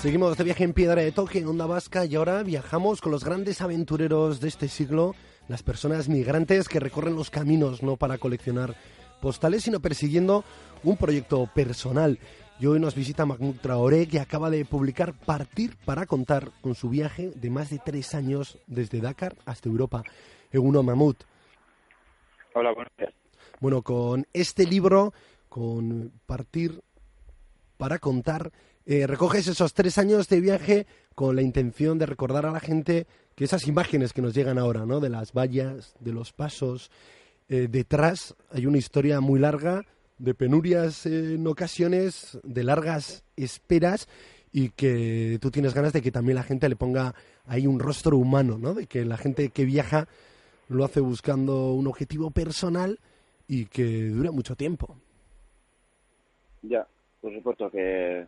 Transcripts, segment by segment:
Seguimos de viaje en Piedra de Toque, en Onda Vasca, y ahora viajamos con los grandes aventureros de este siglo, las personas migrantes que recorren los caminos no para coleccionar postales, sino persiguiendo un proyecto personal. Y hoy nos visita Mahmoud Traoré, que acaba de publicar Partir para contar con su viaje de más de tres años desde Dakar hasta Europa. Eguno Mahmoud. Hola, buenos días. Bueno, con este libro, con Partir para contar, eh, recoges esos tres años de viaje con la intención de recordar a la gente que esas imágenes que nos llegan ahora, ¿no? De las vallas, de los pasos, eh, detrás hay una historia muy larga de penurias en ocasiones, de largas esperas y que tú tienes ganas de que también la gente le ponga ahí un rostro humano, ¿no? De que la gente que viaja lo hace buscando un objetivo personal y que dura mucho tiempo. Ya, por supuesto que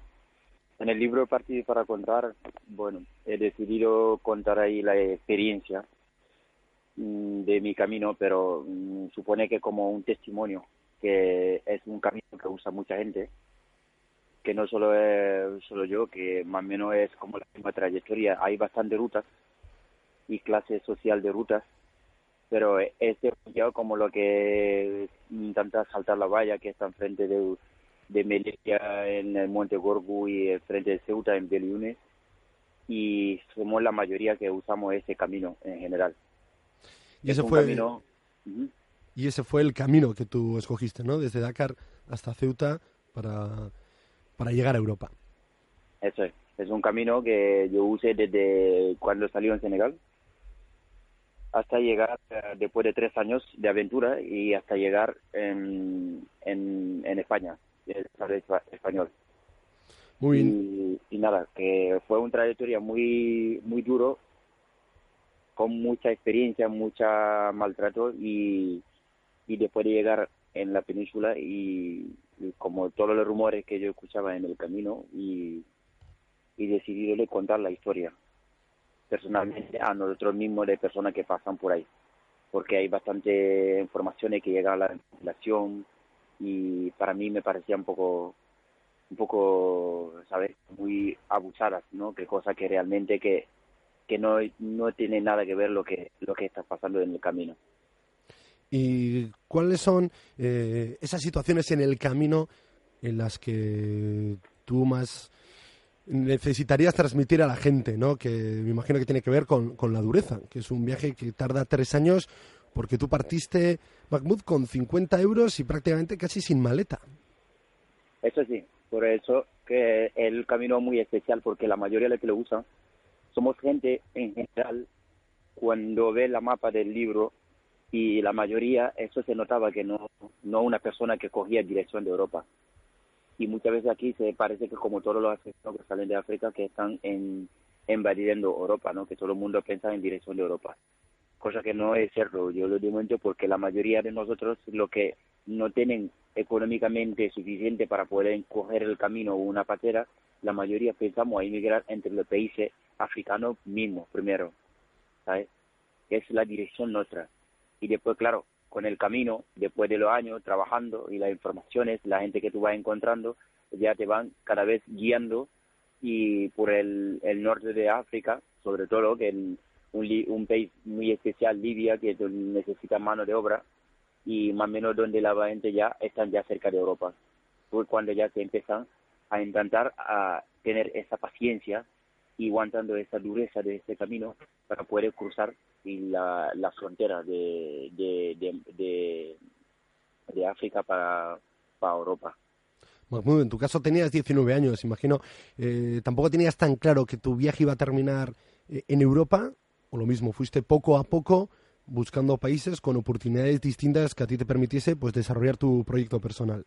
en el libro Partido para contar, bueno, he decidido contar ahí la experiencia mm, de mi camino, pero mm, supone que como un testimonio, que es un camino que usa mucha gente, que no solo es solo yo, que más o menos es como la misma trayectoria. Hay bastantes rutas y clase social de rutas, pero este ya como lo que intenta saltar la valla que está enfrente de de Melilla en el Monte Gorgu y frente de Ceuta en Beliunes y somos la mayoría que usamos ese camino en general. Y ese fue y ese fue el camino que tú escogiste, ¿no? Desde Dakar hasta Ceuta para, para llegar a Europa. Eso es. Es un camino que yo usé desde cuando salió en Senegal hasta llegar eh, después de tres años de aventura y hasta llegar en, en, en España español. Muy y, nada, que fue una trayectoria muy, muy duro, con mucha experiencia, mucha maltrato y, y después de llegar en la península y, como todos los rumores que yo escuchaba en el camino y, y decidí contar la historia personalmente a nosotros mismos de personas que pasan por ahí porque hay bastante informaciones que llegan a la población y para mí me parecía un poco un poco sabes muy abusadas no que cosa que realmente que que no no tiene nada que ver lo que lo que está pasando en el camino. Y cuáles son eh, esas situaciones en el camino en las que tú más necesitarías transmitir a la gente, ¿no? Que me imagino que tiene que ver con, con la dureza, que es un viaje que tarda tres años porque tú partiste, Mahmoud, con 50 euros y prácticamente casi sin maleta. Eso sí, por eso que el camino es muy especial, porque la mayoría de los que lo usan somos gente en general, cuando ve la mapa del libro, y la mayoría, eso se notaba que no, no una persona que cogía dirección de Europa. Y muchas veces aquí se parece que como todos los africanos que salen de África que están en, invadiendo Europa, ¿no? que todo el mundo piensa en dirección de Europa cosa que no es cierto. Yo lo digo porque la mayoría de nosotros lo que no tienen económicamente suficiente para poder coger el camino o una patera, la mayoría pensamos a emigrar entre los países africanos mismos primero, ¿sabes? Es la dirección nuestra. Y después, claro, con el camino, después de los años trabajando y las informaciones, la gente que tú vas encontrando, ya te van cada vez guiando y por el, el norte de África, sobre todo, que el, un, un país muy especial, Libia, que necesita mano de obra y más o menos donde la gente ya están ya cerca de Europa. Fue cuando ya se empiezan a intentar a tener esa paciencia y aguantando esa dureza de este camino para poder cruzar la, la frontera de, de, de, África para, para Europa. en tu caso tenías 19 años, imagino. Eh, ¿Tampoco tenías tan claro que tu viaje iba a terminar eh, en Europa o lo mismo, fuiste poco a poco buscando países con oportunidades distintas que a ti te permitiese pues desarrollar tu proyecto personal.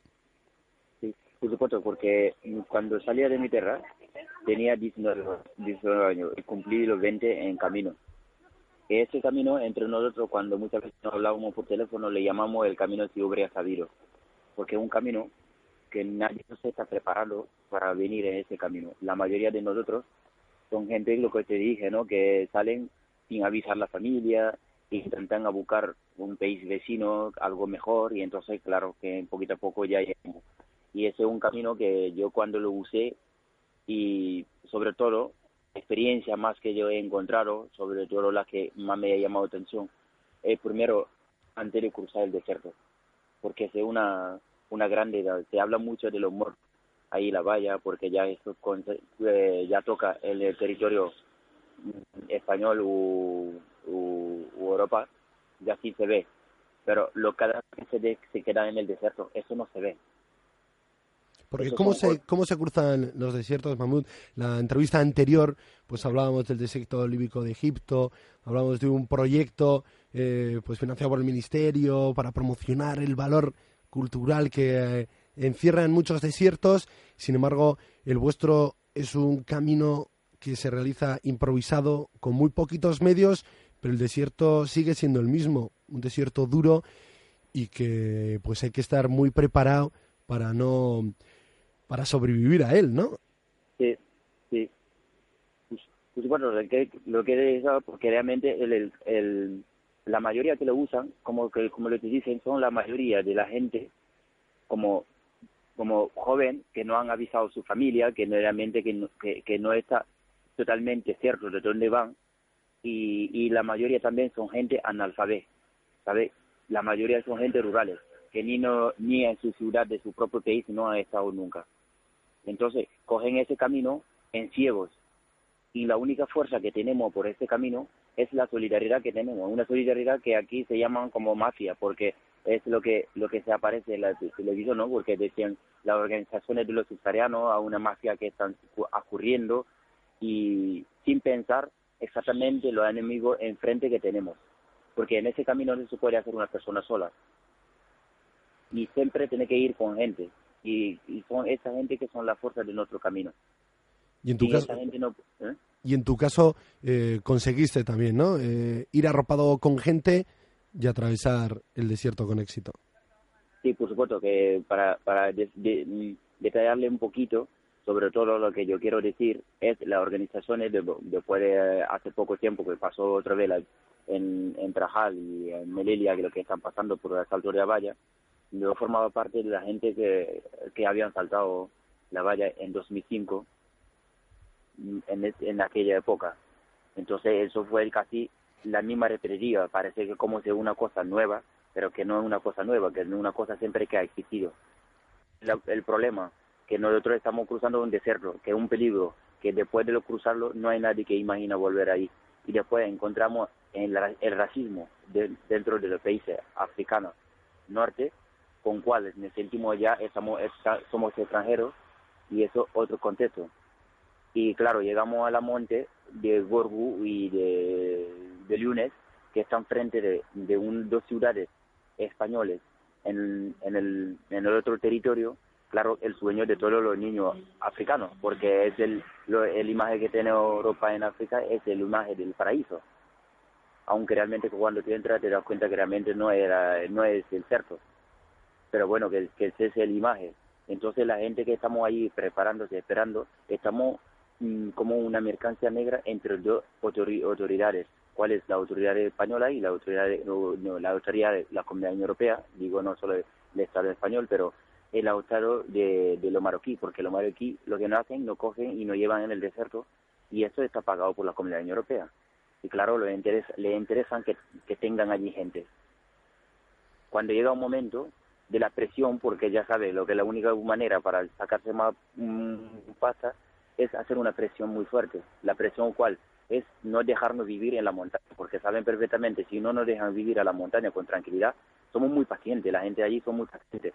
Sí, por supuesto, porque cuando salía de mi tierra tenía 19, años y cumplí los 20 en camino. Ese camino, entre nosotros, cuando muchas veces nos hablábamos por teléfono, le llamamos el camino de Ubrea Sabido, porque es un camino que nadie se está preparado para venir en ese camino. La mayoría de nosotros son gente, lo que te dije, ¿no? que salen sin avisar a la familia, intentan buscar un país vecino, algo mejor, y entonces, claro, que poquito a poco ya llegamos. Y ese es un camino que yo cuando lo usé, y sobre todo experiencia más que yo he encontrado, sobre todo la que más me ha llamado atención, es primero antes de cruzar el desierto, porque es una, una grande, se habla mucho de los muertos ahí la valla, porque ya esto eh, ya toca el territorio español u, Europa, ya sí se ve, pero lo cada vez se, se queda en el desierto, eso no se ve. Porque ¿cómo se, ¿cómo se cruzan los desiertos, Mahmoud? La entrevista anterior, pues hablábamos del desierto líbico de Egipto, hablábamos de un proyecto eh, pues financiado por el Ministerio para promocionar el valor cultural que eh, encierran muchos desiertos. Sin embargo, el vuestro es un camino que se realiza improvisado con muy poquitos medios, pero el desierto sigue siendo el mismo, un desierto duro y que pues hay que estar muy preparado para no para sobrevivir a él, ¿no? Sí, sí. Pues, pues bueno, lo que, lo que porque realmente el, la mayoría que lo usan, como que como lo que dicen, son la mayoría de la gente como como joven que no han avisado a su familia, que realmente que no, que, no está totalmente cierto de dónde van y, y la mayoría también son gente analfabeta, ¿sabes? La mayoría son gente rurales que ni no ni en su ciudad de su propio país no han estado nunca. Entonces, cogen ese camino en ciegos. Y la única fuerza que tenemos por este camino es la solidaridad que tenemos, una solidaridad que aquí se llaman como mafia, porque es lo que se aparece en la televisión, ¿no? Porque decían las organizaciones de los subsaharianos a una mafia que están ocurriendo y sin pensar exactamente los enemigos enfrente que tenemos, porque en ese camino no se puede hacer una persona sola y siempre tiene que ir con gente y, son esa gente que son las fuerzas de nuestro camino. Y en tu caso, ¿eh? y en tu caso eh, conseguiste también, ¿no? Eh, ir arropado con gente y atravesar el desierto con éxito. Sí, por supuesto que para, para detallarle un poquito, sobre todo lo que yo quiero decir es las organizaciones después de hace poco tiempo que pasó otra vez en, en Trajal y en Melelia, que lo que están pasando por el asalto de la valla, yo formaba parte de la gente que, que habían saltado la valla en 2005, en, en aquella época. Entonces eso fue casi la misma repetitiva, parece que como si una cosa nueva, pero que no es una cosa nueva, que es una cosa siempre que ha existido. el problema, que nosotros estamos cruzando un desierto, que es un peligro, que después de lo cruzarlo no hay nadie que imagina volver ahí. Y después encontramos en el racismo dentro de los países africanos norte, con cuales nos sentimos ya estamos, somos extranjeros y eso otro contexto. Y claro, llegamos a la monte de Gorgu y de, Lunes, que están frente de, dos ciudades españoles el, en el otro territorio, claro, el sueño de todos los niños africanos, porque es el, lo, el imagen que tiene Europa en África, es el imagen del paraíso. Aunque realmente cuando tú entras te das cuenta que realmente no, era, no es el cierto pero bueno, que, que ese es el imagen. Entonces la gente que estamos ahí preparándose, esperando, estamos mm, como una mercancía negra entre dos autoridades, cuál es la autoridad española y la autoridad, no, la autoridad de la Comunidad Europea, digo no solo el, Estado español, pero el Estado de, de lo marroquí, porque los marroquí lo que no hacen, no cogen y no llevan en el desierto, y eso está pagado por la Comunidad Europea. Y claro, le interesa, le interesan que, que tengan allí gente. Cuando llega un momento, de la presión, porque ya sabe lo que la única manera para sacarse más mm, pasa es hacer una presión muy fuerte. La presión cuál es no dejarnos vivir en la montaña, porque saben perfectamente, si no nos dejan vivir a la montaña con tranquilidad, somos muy pacientes, la gente allí son muy pacientes.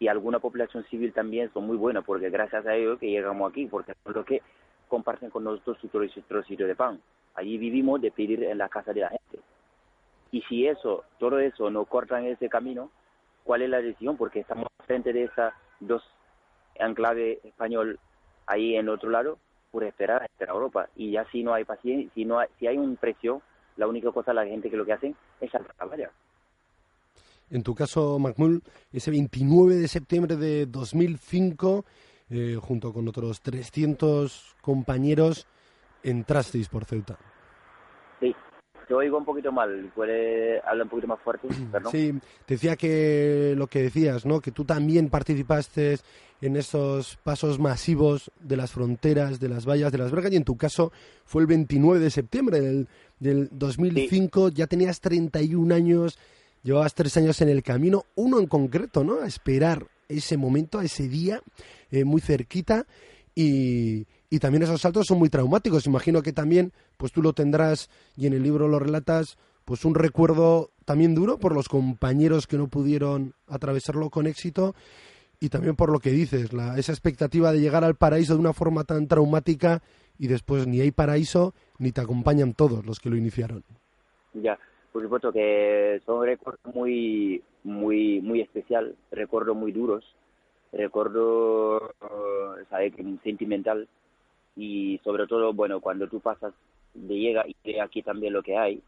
Y alguna población civil también son muy buenas, porque gracias a ellos que llegamos aquí, porque lo que comparten con nosotros su trocito de pan. Allí vivimos de pedir en la casa de la gente. Y si eso, todo eso no cortan ese camino, cuál es la decisión, porque estamos frente de esas dos enclave español ahí en otro lado, por esperar, esperar a Europa. Y ya si no hay paciencia, si, no hay, si hay un precio, la única cosa la gente que lo que hacen es saltar la valla. En tu caso, Mahmoud, ese 29 de septiembre de 2005, eh, junto con otros 300 compañeros, entrasteis por Ceuta. Sí, te oigo un poquito mal. ¿Puede hablar un poquito más fuerte? Perdón. Sí, te decía que lo que decías, ¿no? Que tú también participaste en esos pasos masivos de las fronteras, de las vallas, de las vergas, y en tu caso fue el 29 de septiembre del, del 2005, ya tenías 31 años, llevabas tres años en el camino, uno en concreto, ¿no? A esperar ese momento, a ese día, eh, muy cerquita, y, y también esos saltos son muy traumáticos. Imagino que también, pues tú lo tendrás y en el libro lo relatas, pues un recuerdo también duro por los compañeros que no pudieron atravesarlo con éxito y también por lo que dices, la, esa expectativa de llegar al paraíso de una forma tan traumática y después ni hay paraíso ni te acompañan todos los que lo iniciaron. Ya, por supuesto que son recuerdos muy, muy, muy especial, recuerdos muy duros, recuerdos, uh, ¿sabes? Sentimental. Y sobre todo, bueno, cuando tú pasas de llega y ve aquí también lo que hay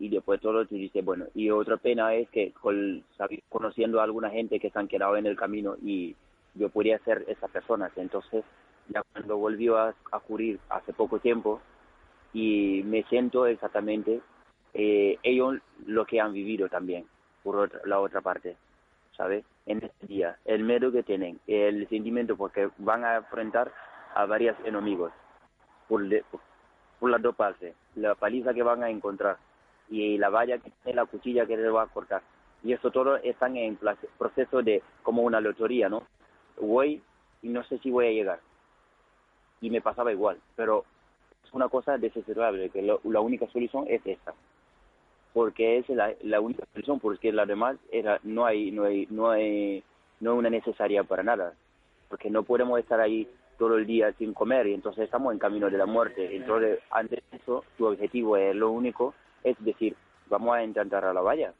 y después todo te dice, bueno, y otra pena es que con, conociendo a alguna gente que se han quedado en el camino y yo podría ser esa persona, entonces ya cuando volvió a, a ocurrir hace poco tiempo y me siento exactamente eh, ellos lo que han vivido también, por la otra parte, ¿sabes? En este día, el miedo que tienen, el sentimiento porque van a enfrentar a varios enemigos por, por las dos partes, la paliza que van a encontrar y la valla que tiene la cuchilla que les va a cortar. Y eso todo están en proceso de como una lotería, ¿no? Voy y no sé si voy a llegar. Y me pasaba igual, pero es una cosa desesperable, que la única solución es esta. Porque es la, única solución, porque la demás era, no hay, no hay, no hay, no es una necesaria para nada. Porque no podemos estar ahí todo el día sin comer y entonces estamos en camino de la muerte. Entonces, antes de eso, tu objetivo es lo único, es decir, vamos a intentar a la valla.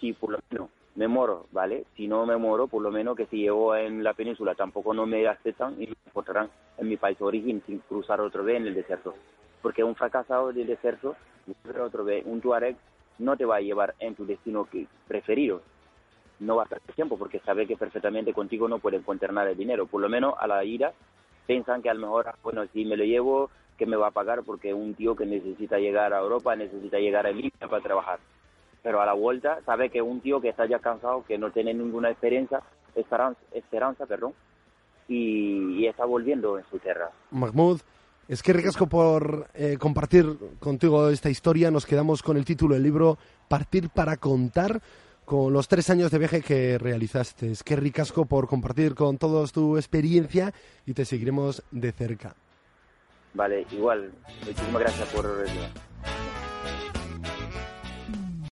Si por lo menos me moro, ¿vale? Si no me moro, por lo menos que si llego en la península tampoco no me aceptan y me encontrarán en mi país de origen sin cruzar otra vez en el desierto. Porque un fracasado del desierto, otra vez, un tuareg no te va a llevar en tu destino preferido no va a perder tiempo porque sabe que perfectamente contigo no puede encontrar nada de dinero. Por lo menos a la ida piensan que a lo mejor, ah, bueno, si me lo llevo, que me va a pagar? Porque un tío que necesita llegar a Europa necesita llegar a Libia para trabajar. Pero a la vuelta sabe que un tío que está ya cansado, que no tiene ninguna experiencia, esperanza, esperanza perdón, y, está volviendo en su tierra. Mahmoud, es que ricasco por eh, compartir contigo esta historia. Nos quedamos con el título del libro Partir para contar con los tres años de viaje que realizaste. Es que ricasco por compartir con todos tu experiencia y te seguiremos de cerca. Vale, igual. Muchísimas gracias por